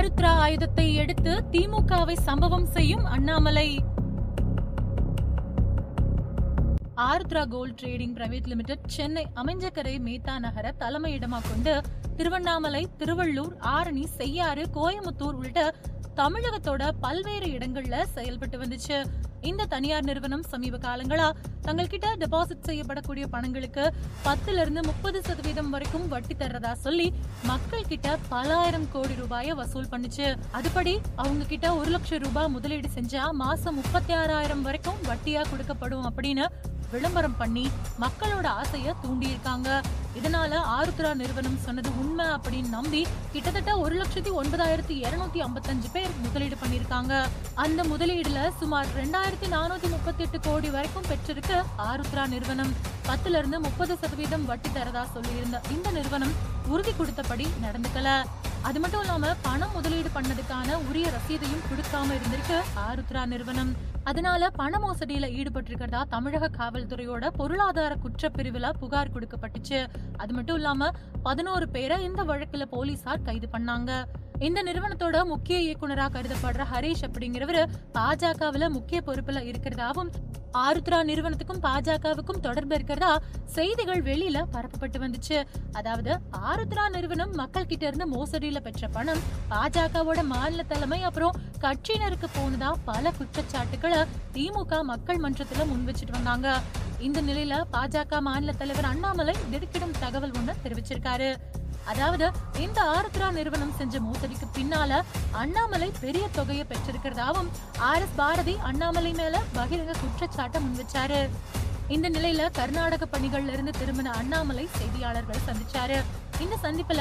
ஆருத்ரா ஆயுதத்தை எடுத்து திமுகவை சம்பவம் செய்யும் Annamalai. Aarudhra gold trading private limited Chennai Aminjikarai Mehta நகர தலைமையிடமாக கொண்டு திருவண்ணாமலை திருவள்ளூர் ஆரணி செய்யாறு கோயமுத்தூர் உள்ளிட்ட தமிழகத்தோட பல்வேறு இடங்கள்ல செயல்பட்டு வந்துச்சு. இந்த தனியார் நிறுவனம் சமீப காலங்களா தங்கள்கிட்ட டெபாசிட் செய்யப்படக்கூடிய பணங்களுக்கு பத்துல இருந்து முப்பது சதவீதம் வரைக்கும் வட்டி தர்றதா சொல்லி மக்கள் கிட்ட பலாயிரம் கோடி ரூபாய வசூல் பண்ணுச்சு. அதுபடி அவங்க கிட்ட ஒரு லட்சம் ரூபாய் முதலீடு செஞ்சா மாசம் முப்பத்தி ஆறாயிரம் வரைக்கும் வட்டியா கொடுக்கப்படும் அப்படின்னு விளம்பரம் பண்ணி மக்களோட ஆசைய தூண்டியிருக்காங்க. இதனால ஆருத்ரா நிறுவனம் சொன்னது உண்மை அப்படின்னு நம்பி கிட்டத்தட்ட ஒரு லட்சத்தி ஒன்பதாயிரத்தி இருநூத்தி ஐம்பத்தஞ்சு பேர் முதலீடு பண்ணிருக்காங்க அந்த முதலீடுல சுமார் ரெண்டாயிரத்தி நானூத்தி முப்பத்தி எட்டு கோடி வரைக்கும் பெற்றிருக்கு ஆருத்ரா நிறுவனம். பத்துல இருந்து முப்பது சதவீதம் வட்டி தரதா சொல்லியிருந்த இந்த நிறுவனம் உறுதி கொடுத்தபடி நடந்துக்கல. அது மட்டும் இல்லாம பணம் முதலீடு பண்ணதுக்கான உரிய ரசீதையும் கொடுக்காம இருந்திருக்கு ஆருத்ரா நிறுவனம். அதனால பண மோசடியில ஈடுபட்டிருக்கிறதா தமிழக காவல்துறையோட பொருளாதார குற்றப்பிரிவுல புகார் கொடுக்கப்பட்டுச்சு. அது மட்டும் இல்லாம பதினோரு பேரை இந்த வழக்குல போலீசார் கைது பண்ணாங்க. இந்த நிறுவனத்தோட முக்கிய இயக்குனரா கருதப்படுற ஹரீஷ் அப்படிங்கிறவரு பாஜகவுல முக்கிய பொறுப்புல இருக்கிறதாவும் ஆருத்ரா நிறுவனத்துக்கும் பாஜகவுக்கும் தொடர்பு இருக்கிறதா? செய்திகள் வெளியில பரப்பப்பட்டு வந்துச்சு. அதாவது ஆருத்ரா நிறுவனம் மக்கள் கிட்ட இருந்து மோசடியில பெற்ற பணம் பாஜகவோட மாநில தலைமை அப்புறம் கட்சியினருக்கு போனதா பல குற்றச்சாட்டுகளை திமுக மக்கள் மன்றத்துல முன் வச்சுட்டு வந்தாங்க. இந்த நிலையில பாஜக மாநில தலைவர் அண்ணாமலை திடுக்கிடும் தகவல் ஒண்ணு தெரிவிச்சிருக்காரு. அதாவது இந்த ஆருத்ரா நிறுவனம் செஞ்ச மோசடிக்கு பின்னால அண்ணாமலை பெரிய தொகையை பெற்றிருக்கிறதாவும் ஆர் எஸ் பாரதி அண்ணாமலை மேல பகிரங்க குற்றச்சாட்டை முன்வச்சாரு இந்த நிலையில கர்நாடக பணிகள்ல இருந்து திரும்பின அண்ணாமலை செய்தியாளர்களை சந்திச்சாரு. இந்த சந்திப்புல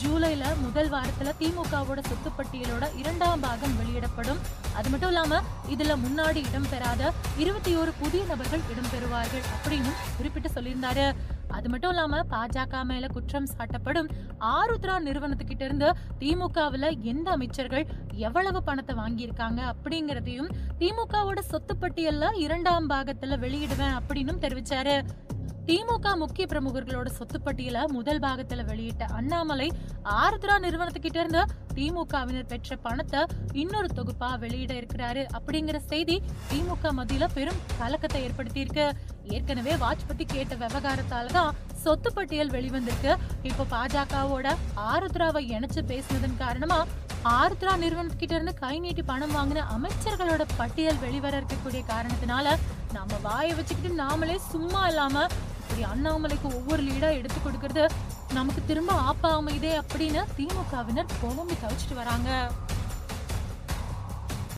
ஜூலைல முதல் வாரத்துல திமுகவோட சொத்து பட்டியலோட இரண்டாம் பாகம் வெளியிடப்படும். அது மட்டும் இல்லாம இதுல முன்னாடி இடம்பெறாத இருபத்தி ஒரு புதிய நபர்கள் இடம்பெறுவார்கள் அப்படின்னு குறிப்பிட்டு சொல்லியிருந்தாரு. அது மட்டும் இல்லாம பாஜக மேல குற்றம் சாட்டப்படும் ஆருத்ரா நிறுவனத்துக்கிட்ட இருந்து திமுகவுல எந்த அமைச்சர்கள் எவ்வளவு பணத்தை வாங்கியிருக்காங்க அப்படிங்கறதையும் திமுகவோட சொத்து பட்டியல்ல இரண்டாம் பாகத்துல வெளியிடுவேன் அப்படின்னு தெரிவிச்சாரு. திமுக முக்கிய பிரமுகர்களோட சொத்து பட்டியல முதல் பாகத்துல வெளியிட்ட அண்ணாமலை ஆருத்ரா நிறுவனத்துக்கிட்ட இருந்து திமுகவினர் பெற்ற பணத்தை இன்னொரு தொகுப்பா வெளியிட இருக்கிறாரு. அப்படிங்கிற செய்தி திமுக மத்தியில பெரும் கலக்கத்தை ஏற்படுத்தியிருக்கு. ஏற்கனவே வாஜ்பதி கேட்ட விவகாரத்தாலதான் சொத்து பட்டியல் வெளிவந்திருக்கு. இப்ப பாஜகவோட ஆருத்ராவை இணைச்சு பேசினதன் காரணமா ஆருத்ரா நிறுவனத்துக்கிட்ட இருந்து கை நீட்டி பணம் வாங்கின அமைச்சர்களோட பட்டியல் வெளிவர இருக்கக்கூடிய காரணத்தினால நம்ம வாயை வச்சுக்கிட்டு நாமளே சும்மா இல்லாம இப்படி அண்ணாமலைக்கு ஒவ்வொரு லீடா எடுத்து கொடுக்கறது நமக்கு திரும்ப ஆப்பா அமைதே அப்படின்னு திமுகவினர் புலம்பி தவிச்சிட்டு வராங்க.